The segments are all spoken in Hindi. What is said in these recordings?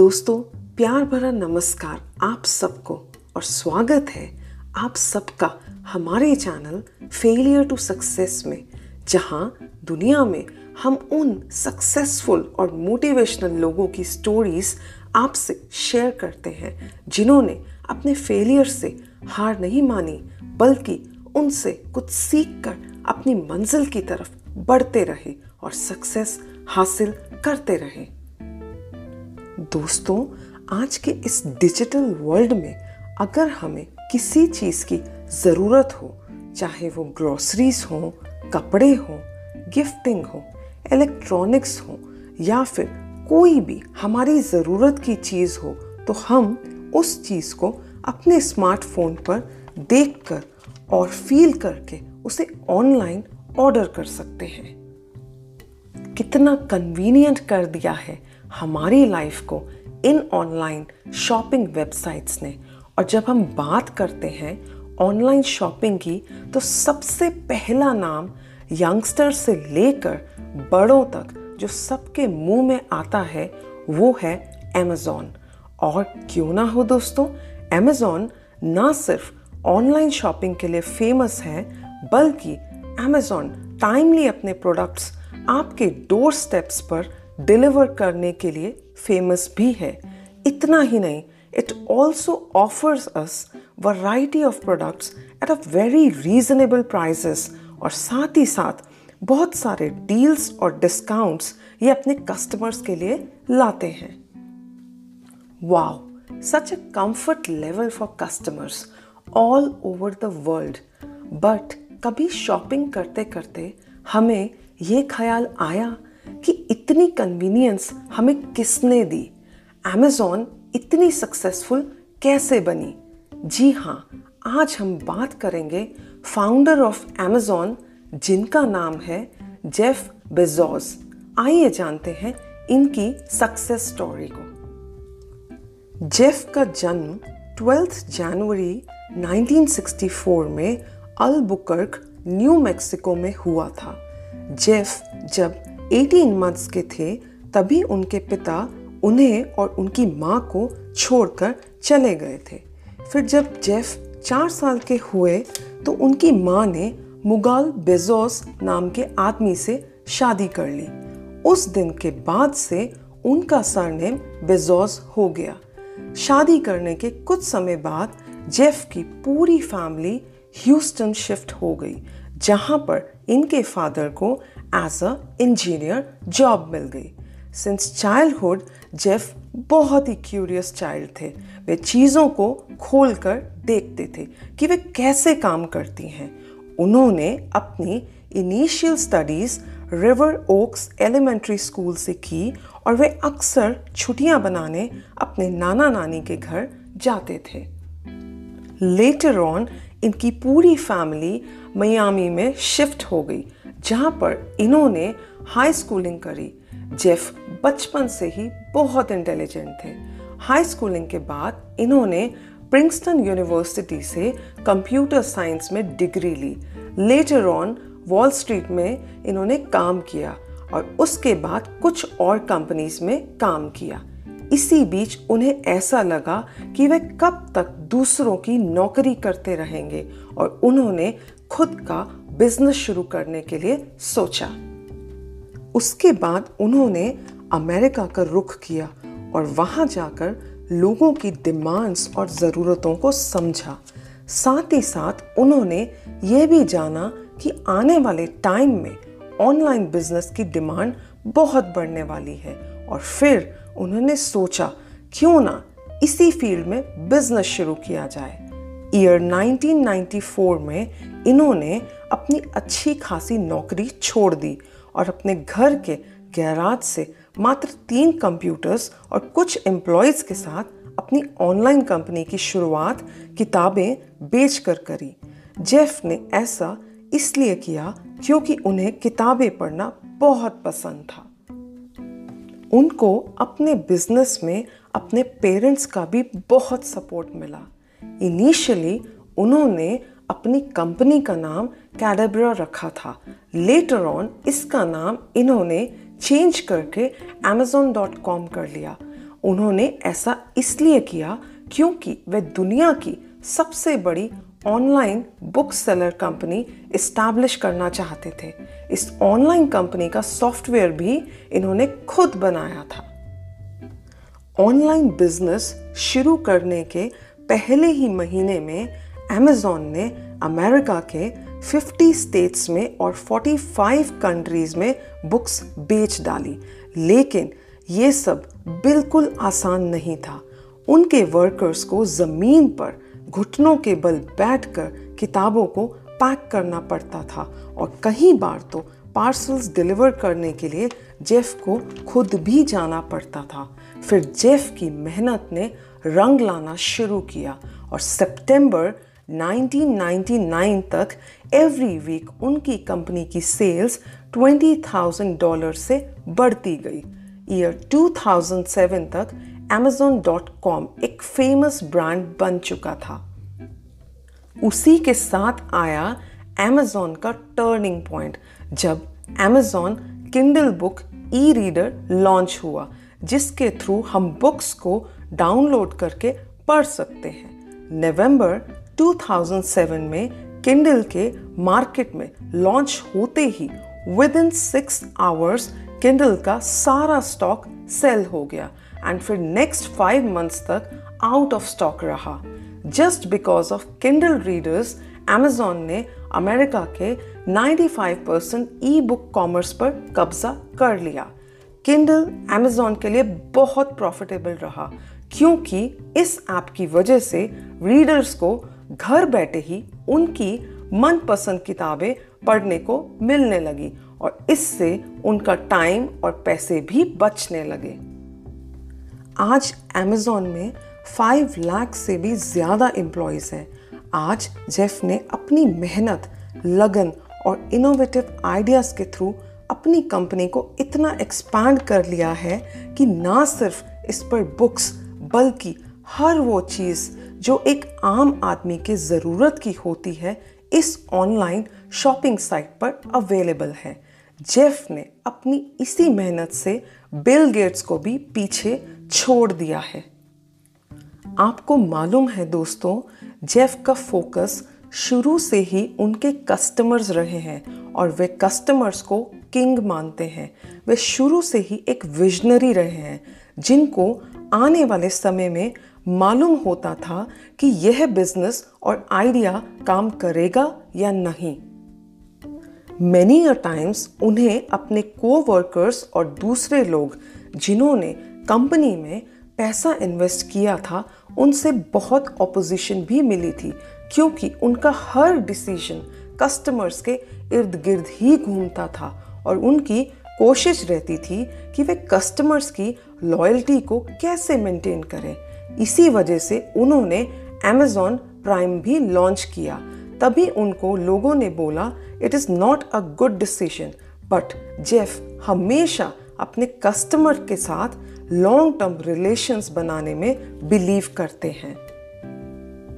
दोस्तों, प्यार भरा नमस्कार आप सबको और स्वागत है आप सबका हमारे चैनल फेलियर टू सक्सेस में, जहाँ दुनिया में हम उन सक्सेसफुल और मोटिवेशनल लोगों की स्टोरीज आपसे शेयर करते हैं, जिन्होंने अपने फेलियर से हार नहीं मानी, बल्कि उनसे कुछ सीख कर अपनी मंजिल की तरफ़ बढ़ते रहे और सक्सेस हासिल करते रहे। दोस्तों, आज के इस डिजिटल वर्ल्ड में अगर हमें किसी चीज़ की ज़रूरत हो, चाहे वो ग्रॉसरीज हो, कपड़े हो गिफ्टिंग हो इलेक्ट्रॉनिक्स हो, या फिर कोई भी हमारी ज़रूरत की चीज़ हो तो हम उस चीज़ को अपने स्मार्टफ़ोन पर देखकर और फील करके उसे ऑनलाइन ऑर्डर कर सकते हैं। कितना कन्वीनियंट कर दिया है हमारी लाइफ को इन ऑनलाइन शॉपिंग वेबसाइट्स ने। और जब हम बात करते हैं ऑनलाइन शॉपिंग की तो सबसे पहला नाम यंगस्टर से लेकर बड़ों तक जो सबके मुँह में आता है, वो है अमेज़ॉन और क्यों ना हो दोस्तों अमेज़ॉन ना सिर्फ़ ऑनलाइन शॉपिंग के लिए फ़ेमस है, बल्कि अमेज़ॉन टाइमली अपने प्रोडक्ट्स आपके डोर स्टेप्स पर डिलीवर करने के लिए फ़ेमस भी है। इतना ही नहीं it also offers us variety of products at a very reasonable prices और साथ ही साथ बहुत सारे डील्स और डिस्काउंट्स ये अपने कस्टमर्स के लिए लाते हैं। Wow such a comfort level for customers all over the world but कभी शॉपिंग करते करते हमें ये ख्याल आया कि इतनी कन्वीनियंस हमें किसने दी? अमेज़ॉन इतनी सक्सेसफुल कैसे बनी? जी हाँ आज हम बात करेंगे फाउंडर ऑफ़ अमेज़ॉन जिनका नाम है जेफ बेजोस आइए जानते हैं इनकी सक्सेस स्टोरी को। जेफ का जन्म 12 जनवरी 1964 में अल्बुकर्क न्यू मैक्सिको में हुआ था। जेफ जब 18 मंथ्स के थे, तभी उनके पिता उन्हें और उनकी माँ को छोड़कर चले गए थे। फिर जब जेफ चार साल के हुए तो उनकी माँ ने मुगाल बेजोस नाम के आदमी से शादी कर ली। उस दिन के बाद से उनका सरनेम बेजोस हो गया। शादी करने के कुछ समय बाद जेफ की पूरी फैमिली ह्यूस्टन शिफ्ट हो गई, जहाँ पर इनके फादर को एज अ इंजीनियर जॉब मिल गई। सिंस चाइल्डहुड जेफ बहुत ही क्यूरियस चाइल्ड थे। वे चीज़ों को खोल कर देखते थे कि वे कैसे काम करती हैं। उन्होंने अपनी initial studies River Oaks Elementary School से की और वे अक्सर छुट्टियाँ बनाने अपने नाना नानी के घर जाते थे। लेटर ऑन इनकी पूरी फैमिली मियामी में शिफ्ट हो गई। जहाँ पर इन्होंने हाई स्कूलिंग करी। जेफ बचपन से ही बहुत इंटेलिजेंट थे। हाई स्कूलिंग के बाद इन्होंने प्रिंसटन यूनिवर्सिटी से कंप्यूटर साइंस में डिग्री ली। लेटर ऑन वॉल स्ट्रीट में इन्होंने काम किया और उसके बाद कुछ और कंपनीज़ में काम किया। इसी बीच उन्हें ऐसा लगा कि वे कब तक दूसरों की नौकरी करते रहेंगे और उन्होंने खुद का बिज़नेस शुरू करने के लिए सोचा। उसके बाद उन्होंने अमेरिका का रुख किया और वहाँ जाकर लोगों की डिमांड्स और ज़रूरतों को समझा। साथ ही साथ उन्होंने ये भी जाना कि आने वाले टाइम में ऑनलाइन बिज़नेस की डिमांड बहुत बढ़ने वाली है और फिर उन्होंने सोचा, क्यों ना इसी फ़ील्ड में बिज़नेस शुरू किया जाए। ईयर 1994 में इन्होंने अपनी अच्छी खासी नौकरी छोड़ दी और अपने घर के गैराज से मात्र तीन कंप्यूटर्स और कुछ एम्प्लॉयज़ के साथ अपनी ऑनलाइन कंपनी की शुरुआत किताबें बेचकर करी। जेफ ने ऐसा इसलिए किया क्योंकि उन्हें किताबें पढ़ना बहुत पसंद था। उनको अपने बिज़नेस में अपने पेरेंट्स का भी बहुत सपोर्ट मिला। इनिशियली उन्होंने अपनी कंपनी का नाम कैडेब्रा रखा था। लेटर ऑन इसका नाम इन्होंने चेंज करके amazon.com कर लिया। उन्होंने ऐसा इसलिए किया क्योंकि वे दुनिया की सबसे बड़ी online book seller company establish करना चाहते थे। इस ऑनलाइन कंपनी का सॉफ्टवेयर भी इन्होंने खुद बनाया था। ऑनलाइन बिज़नेस शुरू करने के पहले ही महीने में अमेजोन ने अमेरिका के 50 स्टेट्स में और 45 कंट्रीज़ में बुक्स बेच डाली। लेकिन ये सब बिल्कुल आसान नहीं था। उनके वर्कर्स को ज़मीन पर घुटनों के बल बैठकर किताबों को पैक करना पड़ता था और कई बार तो पार्सल्स डिलीवर करने के लिए जेफ को खुद भी जाना पड़ता था। फिर जेफ की मेहनत ने रंग लाना शुरू किया और सितंबर 1999 तक एवरी वीक उनकी कंपनी की सेल्स 20,000 डॉलर से बढ़ती गई। ईयर 2007 तक Amazon.com एक फ़ेमस ब्रांड बन चुका था। उसी के साथ आया Amazon का टर्निंग पॉइंट जब Amazon Kindle book e reader launch हुआ जिसके थ्रू हम बुक्स को डाउनलोड करके पढ़ सकते हैं। नवंबर 2007 में किंडल के मार्केट में लॉन्च होते ही within six hours Kindle का सारा स्टॉक सेल हो गया एंड फिर नेक्स्ट फाइव मंथ्स तक आउट ऑफ़ स्टॉक रहा। Just because of Kindle readers Amazon ने अमेरिका के 95 परसेंट ई बुक कॉमर्स पर कब्जा कर लिया। किंडल अमेजोन के लिए बहुत प्रॉफिटेबल रहा, क्योंकि इस ऐप की वजह से रीडर्स को घर बैठे ही उनकी मनपसंद किताबें पढ़ने को मिलने लगी और इससे उनका टाइम और पैसे भी बचने लगे। आज अमेजोन में फाइव लाख से भी ज़्यादा एम्प्लॉयज़ हैं। आज जेफ ने अपनी मेहनत, लगन और इनोवेटिव आइडियाज़ के थ्रू अपनी कंपनी को इतना एक्सपांड कर लिया है कि ना सिर्फ़ इस पर बुक्स बल्कि हर वो चीज़ जो एक आम आदमी के ज़रूरत की होती है, इस ऑनलाइन शॉपिंग साइट पर अवेलेबल है। जेफ ने अपनी इसी मेहनत से बिल गेट्स को भी पीछे छोड़ दिया है। आपको मालूम है दोस्तों जेफ का फोकस शुरू से ही उनके कस्टमर्स रहे हैं और वे कस्टमर्स को किंग मानते हैं। वे शुरू से ही एक विजनरी रहे हैं, जिनको आने वाले समय में मालूम होता था कि यह बिज़नेस और आइडिया काम करेगा या नहीं। मैनी अ टाइम्स उन्हें अपने को वर्कर्स और दूसरे लोग जिन्होंने कंपनी में पैसा इन्वेस्ट किया था, उनसे बहुत ऑपोजिशन भी मिली थी, क्योंकि उनका हर डिसीज़न कस्टमर्स के इर्द गिर्द ही घूमता था और उनकी कोशिश रहती थी कि वे कस्टमर्स की लॉयल्टी को कैसे मेंटेन करें। इसी वजह से उन्होंने अमेजोन प्राइम भी लॉन्च किया। तभी उनको लोगों ने बोला it is not a good decision but Jeff हमेशा अपने कस्टमर के साथ लॉन्ग टर्म रिलेशंस बनाने में बिलीव करते हैं।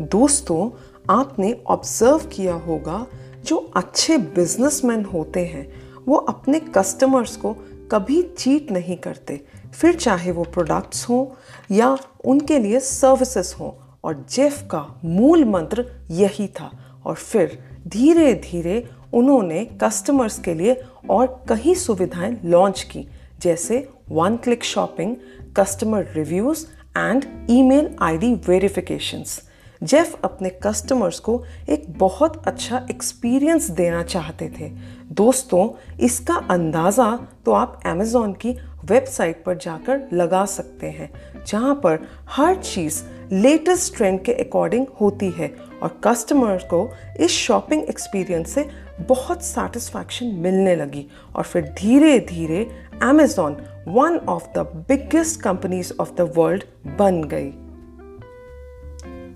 दोस्तों, आपने ऑब्ज़र्व किया होगा, जो अच्छे बिजनेसमैन होते हैं, वो अपने कस्टमर्स को कभी चीट नहीं करते। फिर चाहे वो प्रोडक्ट्स हों या उनके लिए सर्विसेज़ हों, और जेफ का मूल मंत्र यही था। और फिर धीरे धीरे उन्होंने कस्टमर्स के लिए और कई सुविधाएँ लॉन्च की, जैसे one click shopping customer reviews and email ID verifications Jeff अपने कस्टमर्स को एक बहुत अच्छा एक्सपीरियंस देना चाहते थे। दोस्तों, इसका अंदाज़ा तो आप अमेज़ोन की वेबसाइट पर जाकर लगा सकते हैं, जहाँ पर हर चीज़ लेटेस्ट ट्रेंड के अकॉर्डिंग होती है और कस्टमर को इस शॉपिंग एक्सपीरियंस से बहुत सेटिस्फैक्शन मिलने लगी और फिर धीरे धीरे Amazon one of the biggest companies of the world बन गई।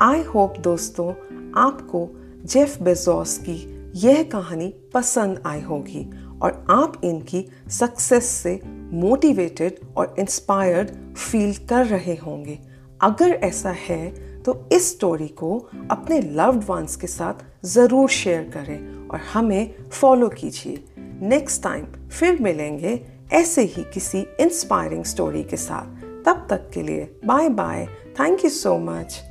आई होप दोस्तों, आपको जेफ बेजोस की यह कहानी पसंद आई होगी और आप इनकी सक्सेस से मोटिवेटेड और इंस्पायर्ड फील कर रहे होंगे। अगर ऐसा है तो इस स्टोरी को अपने लव्ड वंस के साथ ज़रूर शेयर करें और हमें फॉलो कीजिए। नेक्स्ट टाइम फिर मिलेंगे ऐसे ही किसी इंस्पायरिंग स्टोरी के साथ। तब तक के लिए bye bye thank you so much